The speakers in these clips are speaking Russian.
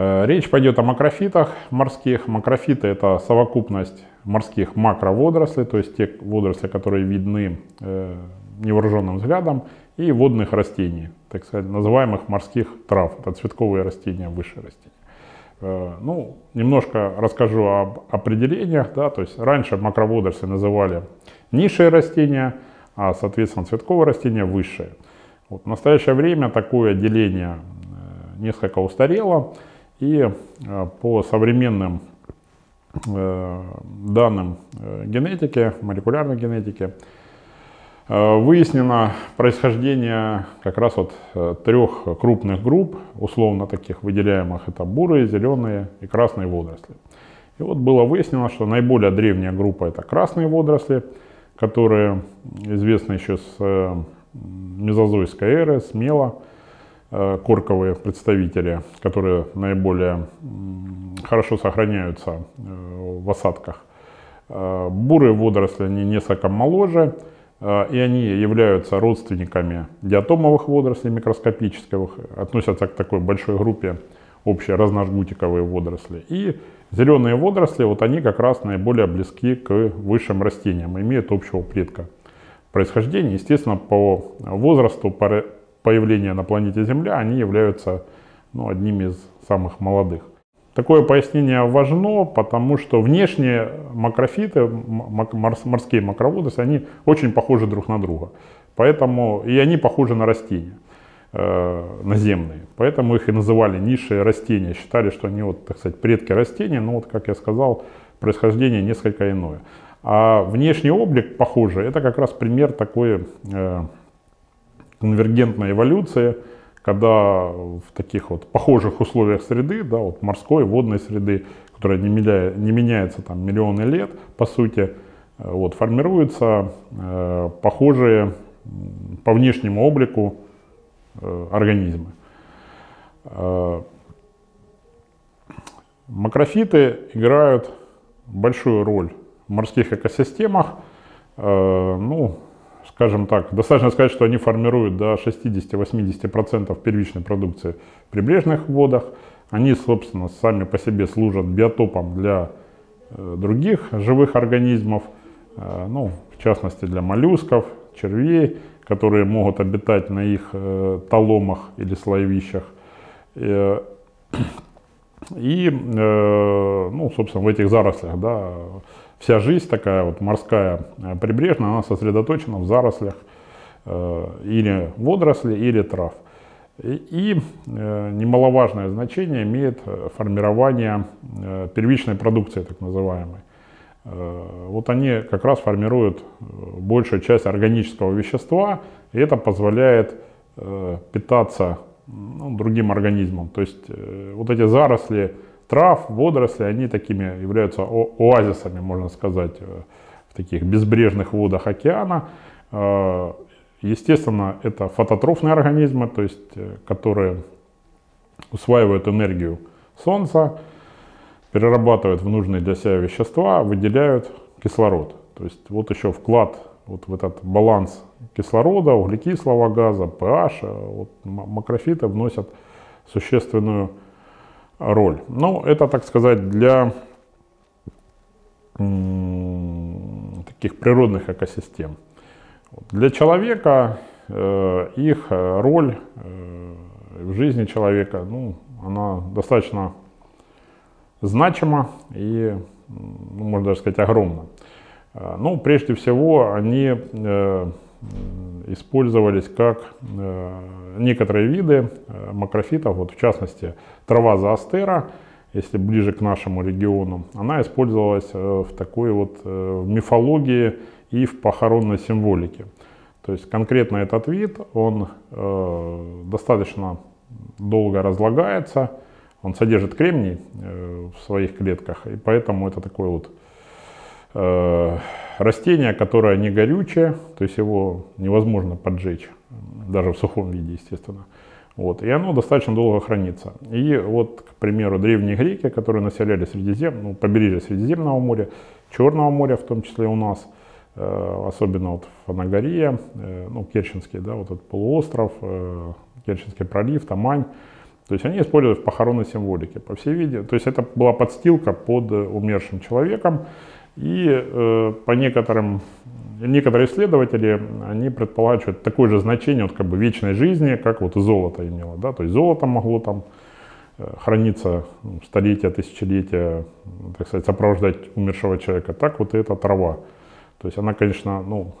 Э, речь пойдет о макрофитах морских. Макрофиты это совокупность морских макроводорослей, то есть те водоросли, которые видны э, невооруженным взглядом, и водных растений, так сказать, называемых морских трав. Это цветковые растения, высшие растения. Э, ну, немножко расскажу об определениях. Да, то есть раньше макроводоросли называли низшие растения, а, соответственно, цветковые растения высшие. Вот, в настоящее время такое деление э, несколько устарело. И э, по современным данным генетики, молекулярной генетики, Э, выяснено происхождение как раз вот э, трех крупных групп, условно таких выделяемых, это бурые, зеленые и красные водоросли. И вот было выяснено, что наиболее древняя группа это красные водоросли, которые известны еще с э, мезозойской эры, смело, корковые представители, которые наиболее хорошо сохраняются в осадках. Бурые водоросли, они несколько моложе, и они являются родственниками диатомовых водорослей микроскопических, относятся к такой большой группе общие разножгутиковые водоросли. И зеленые водоросли, вот они как раз наиболее близки к высшим растениям, имеют общего предка происхождения. Естественно, по возрасту появления на планете Земля они являются ну, одними из самых молодых. Такое пояснение важно, потому что внешние макрофиты, морские макроводоросли, они очень похожи друг на друга. Поэтому и они похожи на растения э, наземные. Поэтому их и называли низшие растения. Считали, что они, вот, так сказать, предки растений, но вот, как я сказал, происхождение несколько иное. А внешний облик похожий, это как раз пример такой э, конвергентной эволюции, когда в таких вот похожих условиях среды, да, вот морской, водной среды, которая не, меняя, не меняется там миллионы лет, по сути, э, вот, формируются э, похожие по внешнему облику э, организмы. Э, макрофиты играют большую роль морских экосистемах. Э, ну, скажем так, достаточно сказать, что они формируют до 60-80% первичной продукции в прибрежных водах. Они, собственно, сами по себе служат биотопом для э, других живых организмов, э, ну, в частности для моллюсков, червей, которые могут обитать на их таломах или слоевищах. И, ну, собственно, в этих зарослях, да, вся жизнь такая вот морская, э, прибрежная, она сосредоточена в зарослях э, или водорослей, или трав. И, э, немаловажное значение имеет формирование первичной продукции, так называемой. Вот они как раз формируют большую часть органического вещества, и это позволяет питаться ну, другим организмам. То есть вот эти заросли, трав, водоросли, они такими являются оазисами, можно сказать, э, в таких безбрежных водах океана. Э, естественно, это фототрофные организмы, то есть, э, которые усваивают энергию Солнца, перерабатывают в нужные для себя вещества, выделяют кислород. То есть вот еще вклад вот в этот баланс кислорода, углекислого газа, pH, вот макрофиты вносят существенную роль. Ну, это, так сказать, для таких природных экосистем. Для человека э, их роль э, в жизни человека, ну, она достаточно значима и, ну, можно даже сказать, огромна. Э, ну, прежде всего, они э, использовались как э, некоторые виды э, макрофитов, вот в частности трава заастера, если ближе к нашему региону, она использовалась э, в такой вот мифологии и в похоронной символике. То есть конкретно этот вид, он достаточно долго разлагается, он содержит кремний в своих клетках, и поэтому это такой вот Растение, которое не горючее, то есть его невозможно поджечь, даже в сухом виде, естественно. Вот, и оно достаточно долго хранится. И вот, к примеру, древние греки, которые населяли Средизем, ну, побережье Средиземного моря, Черного моря в том числе у нас, особенно вот Фанагория, ну, Керченский, да, вот этот полуостров, Керченский пролив, Тамань. То есть они используют в похоронной символике, по всей виде. То есть это была подстилка под умершим человеком. И э, по некоторым, некоторые исследователи, они предполагают, такое же значение вот, как бы вечной жизни, как вот золото имело. Да? То есть золото могло там э, храниться ну, столетия, тысячелетия, так сказать, сопровождать умершего человека. Так вот и эта трава. То есть она, конечно, ну,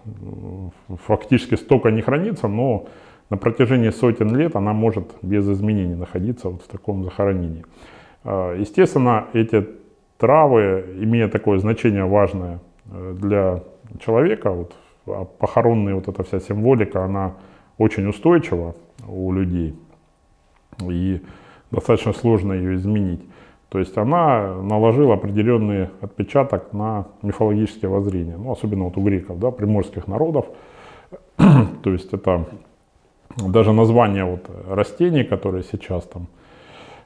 фактически столько не хранится, но на протяжении сотен лет она может без изменений находиться вот в таком захоронении. А, естественно, эти травы, имея такое значение важное э, для человека, вот, а похоронная вот эта вся символика, она очень устойчива у людей и достаточно сложно ее изменить. То есть она наложила определенный отпечаток на мифологические воззрения, ну, особенно вот у греков, да, приморских народов. То есть это даже название вот растений, которые сейчас там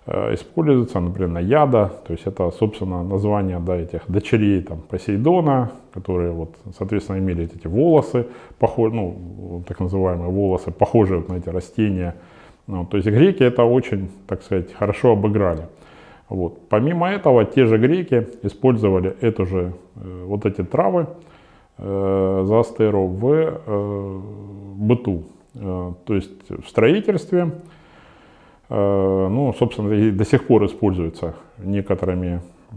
э, используются, например, яда, то есть это, собственно, название да, этих дочерей там, Посейдона, которые, вот, соответственно, имели эти волосы, похожие, ну, так называемые волосы, похожие вот на эти растения. Ну, то есть греки это очень, так сказать, хорошо обыграли. Вот. Помимо этого, те же греки использовали эту же, э, вот эти травы, э, заастеру в э, быту. Э, то есть в строительстве, ну, собственно, и до сих пор используется некоторыми э,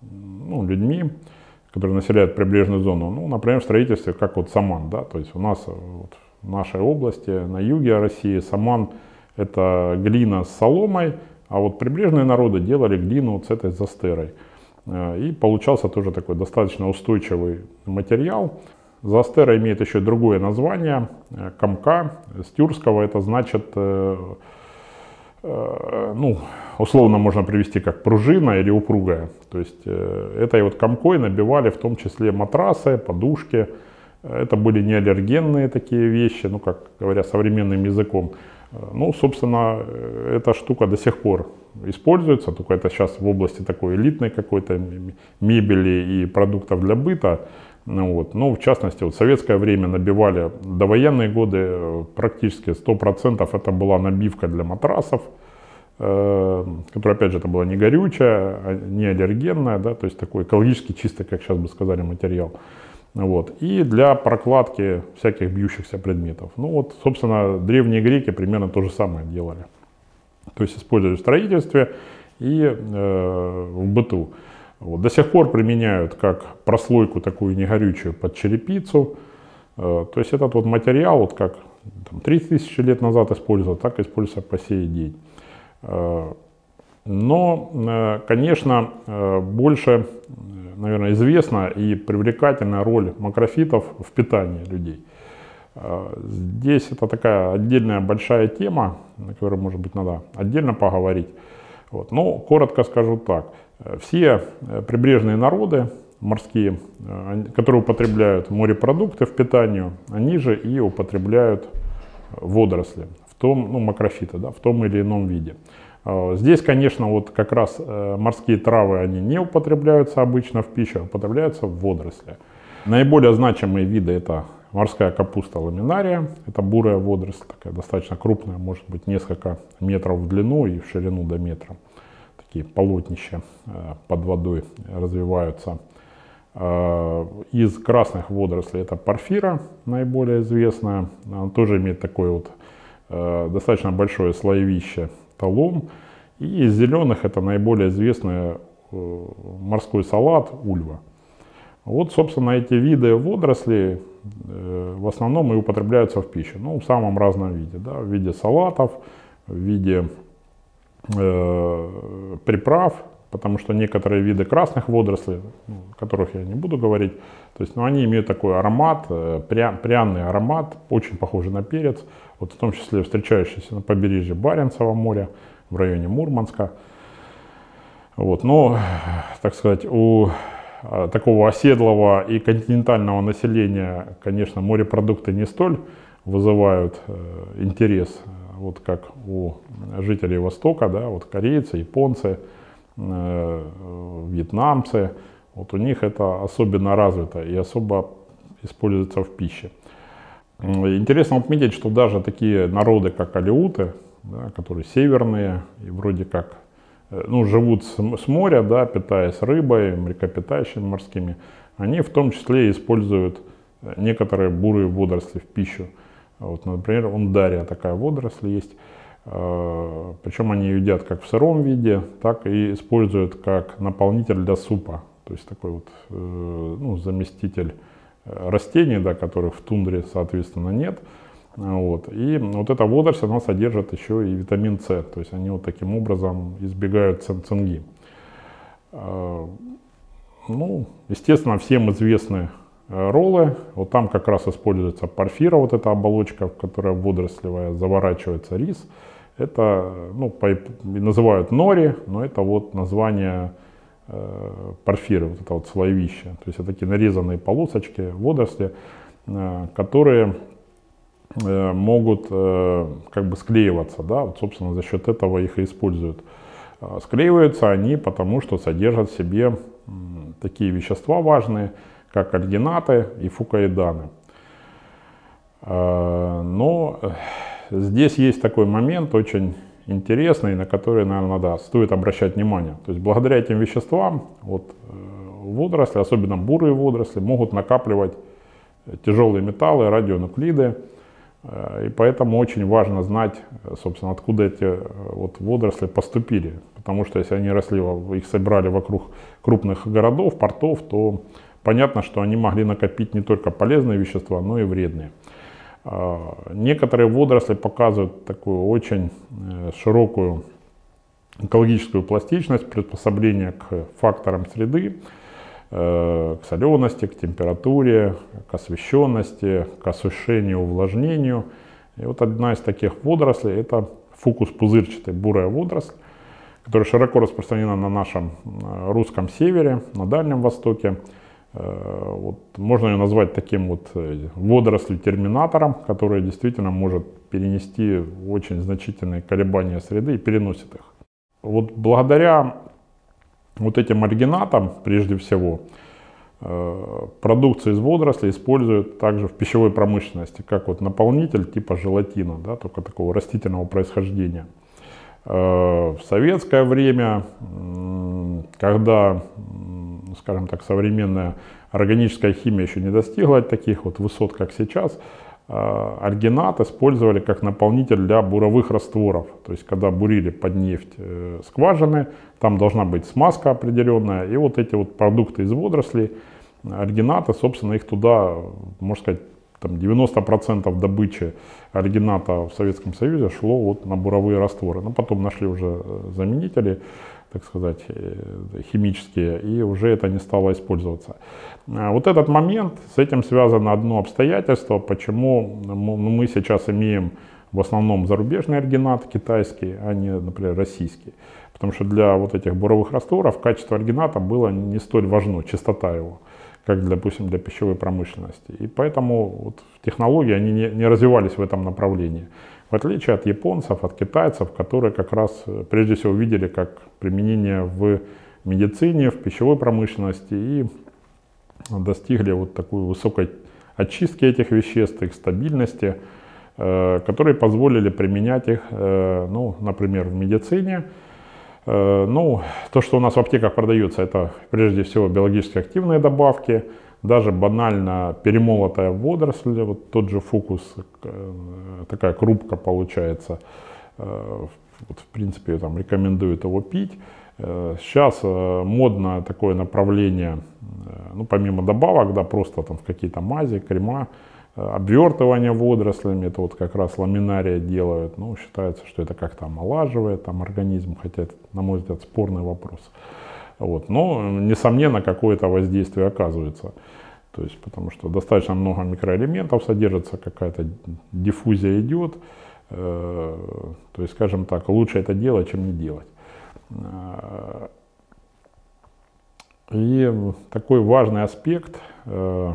ну, людьми, которые населяют прибрежную зону. Ну, например, в строительстве, как вот Саман, да, то есть у нас вот, в нашей области, на юге России, Саман – это глина с соломой, а вот прибрежные народы делали глину вот с этой застерой. И получался тоже такой достаточно устойчивый материал. Застера имеет еще другое название, э, комка. С это значит, э, э, ну, условно можно привести как пружина или упругая. То есть этой вот комкой набивали в том числе матрасы, подушки. Это были не аллергенные такие вещи, ну, как говоря современным языком. Ну, собственно, эта штука до сих пор используется, только это сейчас в области такой элитной какой-то мебели и продуктов для быта. Ну, вот. Ну, в частности, вот в советское время набивали, до военные годы практически 100% это была набивка для матрасов, э, которая, опять же, это была не горючая, а не аллергенная, да, то есть такой экологически чистый, как сейчас бы сказали, материал. Вот. И для прокладки всяких бьющихся предметов. Ну вот, собственно, древние греки примерно то же самое делали. То есть использовали в строительстве и э, в быту. Вот. До сих пор применяют как прослойку такую негорючую под черепицу. Э, то есть этот вот материал, вот как там, 30 тысяч лет назад использовал, так используется по сей день. Э, но, э, конечно, больше, наверное, известна и привлекательная роль макрофитов в питании людей. Здесь это такая отдельная большая тема, на которой, может быть, надо отдельно поговорить. Вот. Но коротко скажу так. Все э, прибрежные народы морские, э, которые употребляют морепродукты в питании, они же и употребляют водоросли, в том, ну, макрофиты, да, в том или ином виде. Э, здесь, конечно, вот как раз морские травы, они не употребляются обычно в пищу, а употребляются в водоросли. Наиболее значимые виды это морская капуста ламинария, это бурая водоросль, такая достаточно крупная, может быть несколько метров в длину и в ширину до метра такие полотнища э, под водой развиваются. Э, из красных водорослей это порфира, наиболее известная. Она тоже имеет такое вот э, достаточно большое слоевище талом. И из зеленых это наиболее известный морской салат ульва. Вот, собственно, эти виды водорослей в основном и употребляются в пищу. Ну, в самом разном виде. Да, в виде салатов, в виде э, приправ, потому что некоторые виды красных водорослей, ну, о которых я не буду говорить, то есть, ну, они имеют такой аромат, э, пря, пряный аромат, очень похожий на перец, вот в том числе встречающийся на побережье Баренцева моря, в районе Мурманска. Вот, но, так сказать, у э, такого оседлого и континентального населения, конечно, морепродукты не столь вызывают э, интерес вот как у жителей Востока, да, вот корейцы, японцы, э, вьетнамцы, Вот у них это особенно развито и особо используется в пище. Интересно отметить, что даже такие народы, как алиуты, да, которые северные и вроде как э, ну, живут с, с моря, да, питаясь рыбой, млекопитающими морскими, они в том числе используют э, некоторые бурые водоросли в пищу. Вот, например, ундария такая водоросль есть. Э, Причем они едят как в сыром виде, так и используют как наполнитель для супа. То есть такой вот ну, заместитель растений, да, которых в тундре, соответственно, нет. Вот. И вот эта водоросль, она содержит еще и витамин С, то есть они вот таким образом избегают цинги. А, ну, естественно, всем известны э, роллы. Вот там как раз используется порфира, вот эта оболочка, в которой водорослевая заворачивается рис. Это, ну, по, называют нори, но это вот название э, порфиры, вот это вот слоевище. То есть это такие нарезанные полосочки водоросли, э, которые э, могут э, как бы склеиваться, да, вот, собственно, за счет этого их и используют. Э, склеиваются они потому, что содержат в себе э, такие вещества важные, как альгинаты и фукоиданы. Э, но э, здесь есть такой момент очень интересный, на который, наверное, да, стоит обращать внимание. То есть благодаря этим веществам вот, э, водоросли, особенно бурые водоросли, могут накапливать тяжелые металлы, радионуклиды. Э, и поэтому очень важно знать, собственно, откуда эти вот водоросли поступили. Потому что если они росли, их собирали вокруг крупных городов, портов, то понятно, что они могли накопить не только полезные вещества, но и вредные. А, некоторые водоросли показывают такую очень э, широкую экологическую пластичность, приспособление к факторам среды, э, к солености, к температуре, к освещенности, к осушению, увлажнению. И вот одна из таких водорослей это фукус пузырчатый, бурая водоросль, которая широко распространена на нашем э, русском севере, на Дальнем Востоке. Э, вот, можно ее назвать таким вот э, водорослью-терминатором, который действительно может перенести очень значительные колебания среды и переносит их. Вот благодаря вот этим альгинатам, прежде всего, э, продукцию из водорослей используют также в пищевой промышленности, как вот наполнитель типа желатина, да, только такого растительного происхождения. В советское время, когда скажем так, современная органическая химия еще не достигла таких вот высот, как сейчас, альгинат использовали как наполнитель для буровых растворов. То есть, когда бурили под нефть э, скважины, там должна быть смазка определенная, и вот эти вот продукты из водорослей, альгината, собственно, их туда, можно сказать, там 90% добычи альгината в Советском Союзе шло вот на буровые растворы. Но потом нашли уже э, заменители так сказать, э, химические, и уже это не стало использоваться. А вот этот момент, с этим связано одно обстоятельство, почему ну, мы сейчас имеем в основном зарубежный альгинат китайский, а не, например, российский. Потому что для вот этих буровых растворов качество альгината было не столь важно, чистота его, как, допустим, для пищевой промышленности. И поэтому вот технологии они не, не развивались в этом направлении. В отличие от японцев, от китайцев, которые как раз э, прежде всего видели как применение в медицине, в пищевой промышленности и достигли вот такой высокой очистки этих веществ, их стабильности, э, которые позволили применять их, э, ну, например, в медицине. Ну, то, что у нас в аптеках продается, это прежде всего биологически активные добавки – даже банально перемолотая водоросль, вот тот же фокус, э, такая крупка получается, э, вот, в принципе, там, рекомендуют его пить. Э, сейчас модно такое направление, ну, помимо добавок, да, просто там в какие-то мази, крема, обвертывание водорослями, это вот как раз ламинария делают, ну, считается, что это как-то омолаживает там организм, хотя это, на мой взгляд, спорный вопрос. Вот. Но, несомненно, какое-то воздействие оказывается. То есть, потому что достаточно много микроэлементов содержится, какая-то диффузия идет. Э, то есть, скажем так, лучше это делать, чем не делать. Э, и такой важный аспект, э,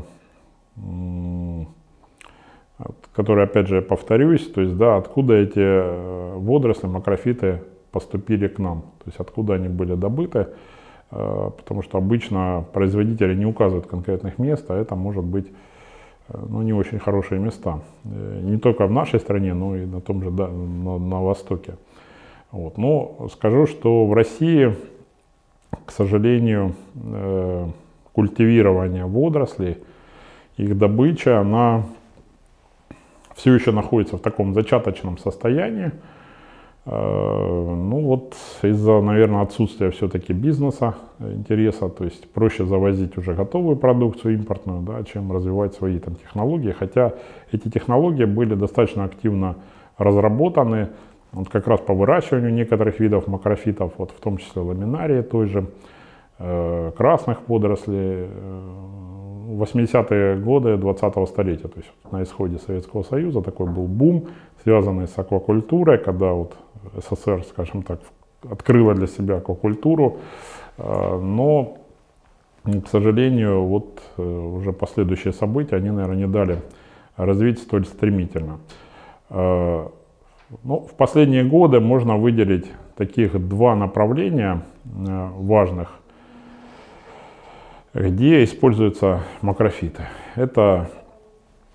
который, опять же, повторюсь, то есть, да, откуда эти водоросли, макрофиты поступили к нам, то есть, откуда они были добыты. потому что обычно производители не указывают конкретных мест, а это может быть ну, не очень хорошие места. Не только в нашей стране, но и на том же да, на, на Востоке. Вот. Но скажу, что в России, к сожалению, культивирование водорослей, их добыча, она все еще находится в таком зачаточном состоянии. Э, ну вот из-за, наверное, отсутствия все-таки бизнеса, интереса, то есть проще завозить уже готовую продукцию импортную, да, чем развивать свои там технологии. Хотя эти технологии были достаточно активно разработаны, вот как раз по выращиванию некоторых видов макрофитов, вот в том числе ламинарии той же, э, красных водорослей, э, 80-е годы 20-го столетия, то есть на исходе Советского Союза такой был бум, связанный с аквакультурой, когда вот СССР, скажем так, открыла для себя аквакультуру, э, но, к сожалению, вот э, уже последующие события, они, наверное, не дали развить столь стремительно. Э, ну, в последние годы можно выделить таких два направления важных где используются макрофиты. Это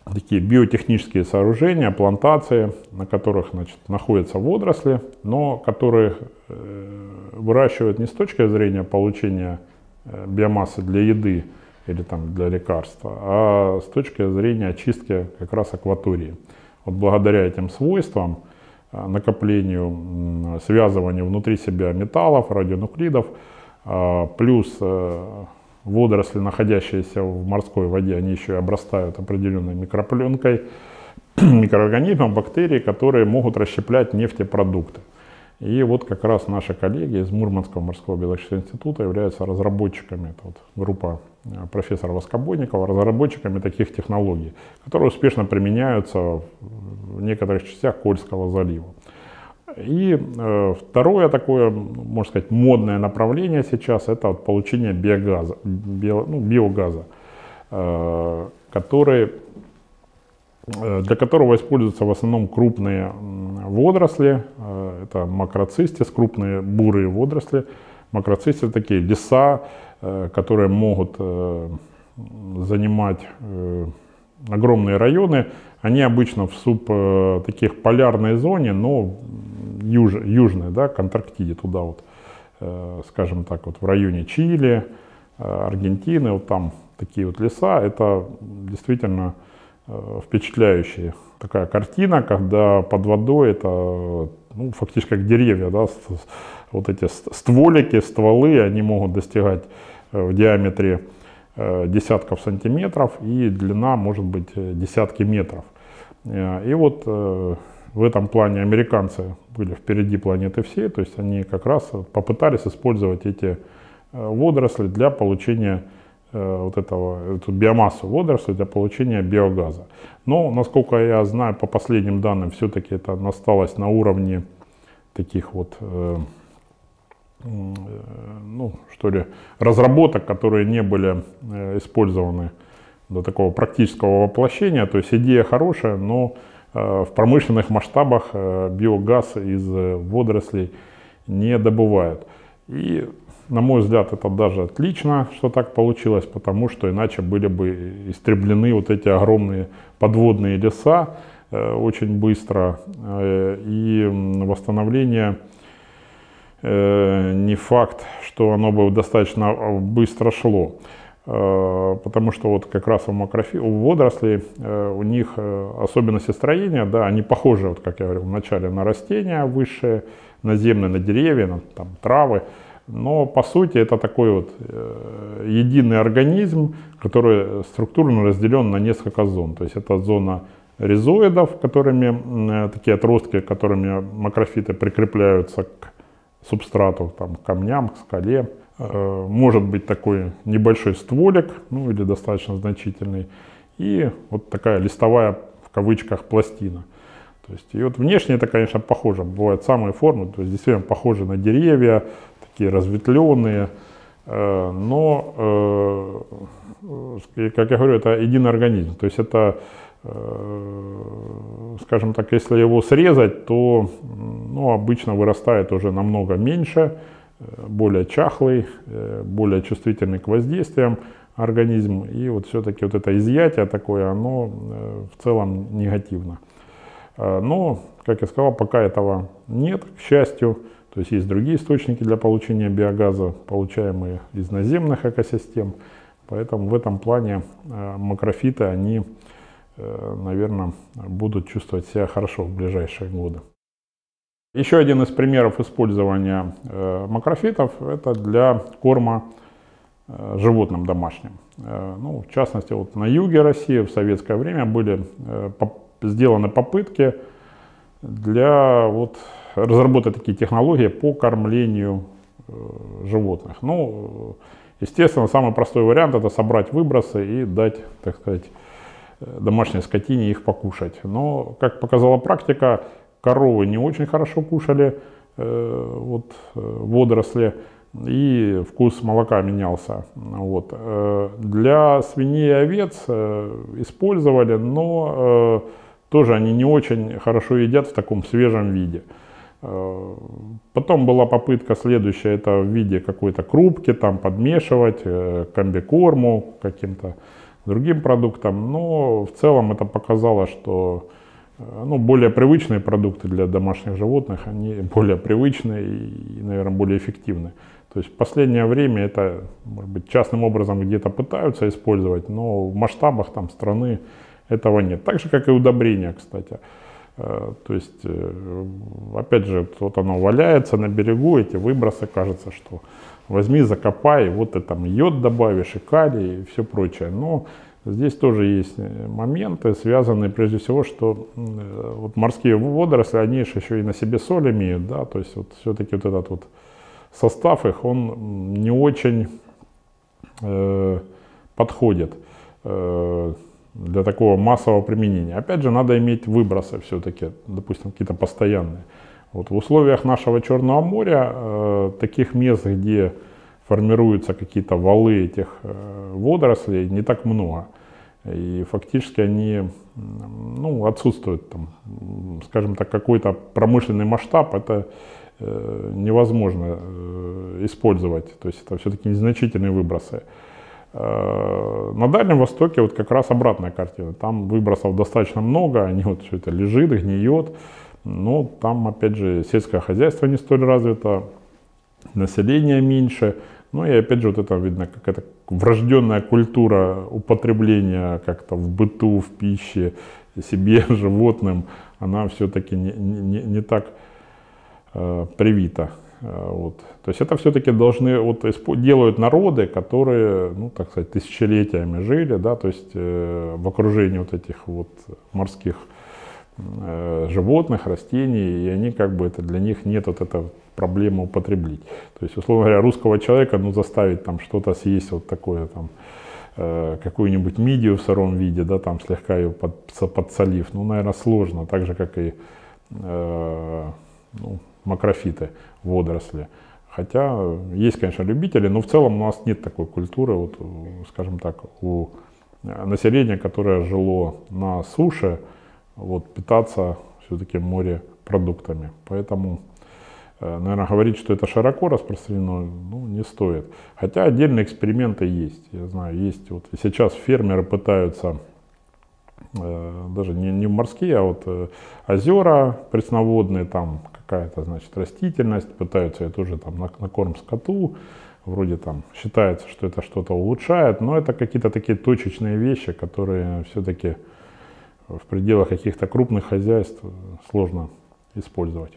такие биотехнические сооружения, плантации, на которых значит, находятся водоросли, но которые э, выращивают не с точки зрения получения э, биомассы для еды или там, для лекарства, а с точки зрения очистки как раз акватории. Вот благодаря этим свойствам, э, накоплению, связыванию внутри себя металлов, радионуклидов, плюс водоросли, находящиеся в морской воде, они еще и обрастают определенной микропленкой, микроорганизмов, бактерий, которые могут расщеплять нефтепродукты. И вот как раз наши коллеги из Мурманского морского биологического института являются разработчиками, это вот группа э, профессора Воскобойникова, разработчиками таких технологий, которые успешно применяются в некоторых частях Кольского залива. И э, второе такое, можно сказать, модное направление сейчас это получение биогаза, био, ну, биогаза, э, который, э, для которого используются в основном крупные водоросли, э, это макроцистис, крупные бурые водоросли. Макроцистис такие леса, которые могут занимать огромные районы. Они обычно в суб э, таких полярной зоне, но юж, южной, да, к Антарктиде, туда вот, э, скажем так, вот в районе Чили, э, Аргентины, вот там такие вот леса, это действительно э, впечатляющая такая картина, когда под водой это ну, фактически как деревья, да, вот эти стволики, стволы, они могут достигать в диаметре десятков сантиметров и длина может быть десятки метров. И вот в этом плане американцы были впереди планеты всей, то есть они как раз попытались использовать эти э, водоросли для получения э, вот этого, эту биомассу водорослей для получения биогаза. Но, насколько я знаю, по последним данным, все-таки это осталось на уровне таких вот, э, ну, что ли, разработок, которые не были использованы до такого практического воплощения. То есть идея хорошая, но Э, в промышленных масштабах э, биогаз из э, водорослей не добывают. И, на мой взгляд, это даже отлично, что так получилось, потому что иначе были бы истреблены вот эти огромные подводные леса очень быстро. И восстановление не факт, что оно бы достаточно быстро шло. Э, потому что вот как раз у, макрофи... у водорослей, э, у них э, особенности строения, да, они похожи, вот как я говорил вначале, на растения высшие, наземные, на деревья, на там, травы, но по сути это такой вот единый организм, который структурно разделен на несколько зон. То есть это зона ризоидов, которыми такие отростки, которыми макрофиты прикрепляются к субстрату, там, к камням, к скале. Э, может быть такой небольшой стволик, ну или достаточно значительный, и вот такая листовая в кавычках пластина. То есть, и вот внешне это, конечно, похоже. Бывают самые формы, то есть действительно похожи на деревья, такие разветвленные, э, но, э, как я говорю, это единый организм. То есть это, скажем так, если его срезать, то ну, обычно вырастает уже намного меньше, более чахлый, более чувствительный к воздействиям организм. И вот все-таки вот это изъятие такое, оно в целом негативно. Но, как я сказал, пока этого нет, к счастью. То есть есть другие источники для получения биогаза, получаемые из наземных экосистем. Поэтому в этом плане макрофиты, они Э, наверное, будут чувствовать себя хорошо в ближайшие годы. Еще один из примеров использования э, макрофитов – это для корма э, животным домашним. Ну, в частности, вот на юге России в советское время были сделаны попытки для вот, разработать такие технологии по кормлению животных. Ну, естественно, самый простой вариант – это собрать выбросы и дать, так сказать, домашней скотине их покушать. Но, как показала практика, коровы не очень хорошо кушали э, вот, э, водоросли, и вкус молока менялся. Вот. Э, для свиней и овец использовали, но тоже они не очень хорошо едят в таком свежем виде. Потом была попытка следующая, это в виде какой-то крупки, там подмешивать, комбикорму каким-то другим продуктам, но в целом это показало, что ну, более привычные продукты для домашних животных, они более привычные и, наверное, более эффективны. То есть в последнее время это, может быть, частным образом где-то пытаются использовать, но в масштабах там страны этого нет. Так же, как и удобрения, кстати. Э, то есть, э, опять же, вот оно валяется на берегу, эти выбросы, кажется, что возьми, закопай, вот ты там йод добавишь, и калий, и все прочее. Но здесь тоже есть э, моменты, связанные прежде всего, что э, вот морские водоросли, они же еще и на себе соль имеют, да, то есть вот все-таки вот этот вот состав их, он не очень э, подходит э, для такого массового применения. Опять же, надо иметь выбросы все-таки, допустим, какие-то постоянные. Вот в условиях нашего Черного моря, э, таких мест, где формируются какие-то валы этих э, водорослей, не так много. И фактически они ну, отсутствуют, там, скажем так, какой-то промышленный масштаб, это э, невозможно э, использовать. То есть это все-таки незначительные выбросы. На Дальнем Востоке вот как раз обратная картина. Там выбросов достаточно много, они вот все это лежит, гниет. Но там, опять же, сельское хозяйство не столь развито, население меньше. Ну и опять же, вот это видно, какая-то врожденная культура употребления как-то в быту, в пище, себе, животным, она все-таки не, не, не так э, привита. Э, вот. То есть это все-таки должны, вот делают народы, которые, ну так сказать, тысячелетиями жили, да, то есть э, в окружении вот этих вот морских Э, животных, растений, и они как бы это для них нет вот этой проблемы употреблить. То есть, условно говоря, русского человека ну, заставить там что-то съесть вот такое там, э, какую-нибудь мидию в сыром виде, да, там слегка ее под, подсолив, ну, наверное, сложно, так же, как и э, ну, макрофиты, водоросли. Хотя есть, конечно, любители, но в целом у нас нет такой культуры, вот, скажем так, у населения, которое жило на суше, вот, питаться все-таки морепродуктами. Поэтому, э, наверное, говорить, что это широко распространено, ну, не стоит. Хотя отдельные эксперименты есть. Я знаю, есть вот сейчас фермеры пытаются э, даже не, не морские, а вот э, озера пресноводные, там какая-то, значит, растительность, пытаются это тоже там на, на корм скоту, вроде там считается, что это что-то улучшает, но это какие-то такие точечные вещи, которые все-таки в пределах каких-то крупных хозяйств сложно использовать.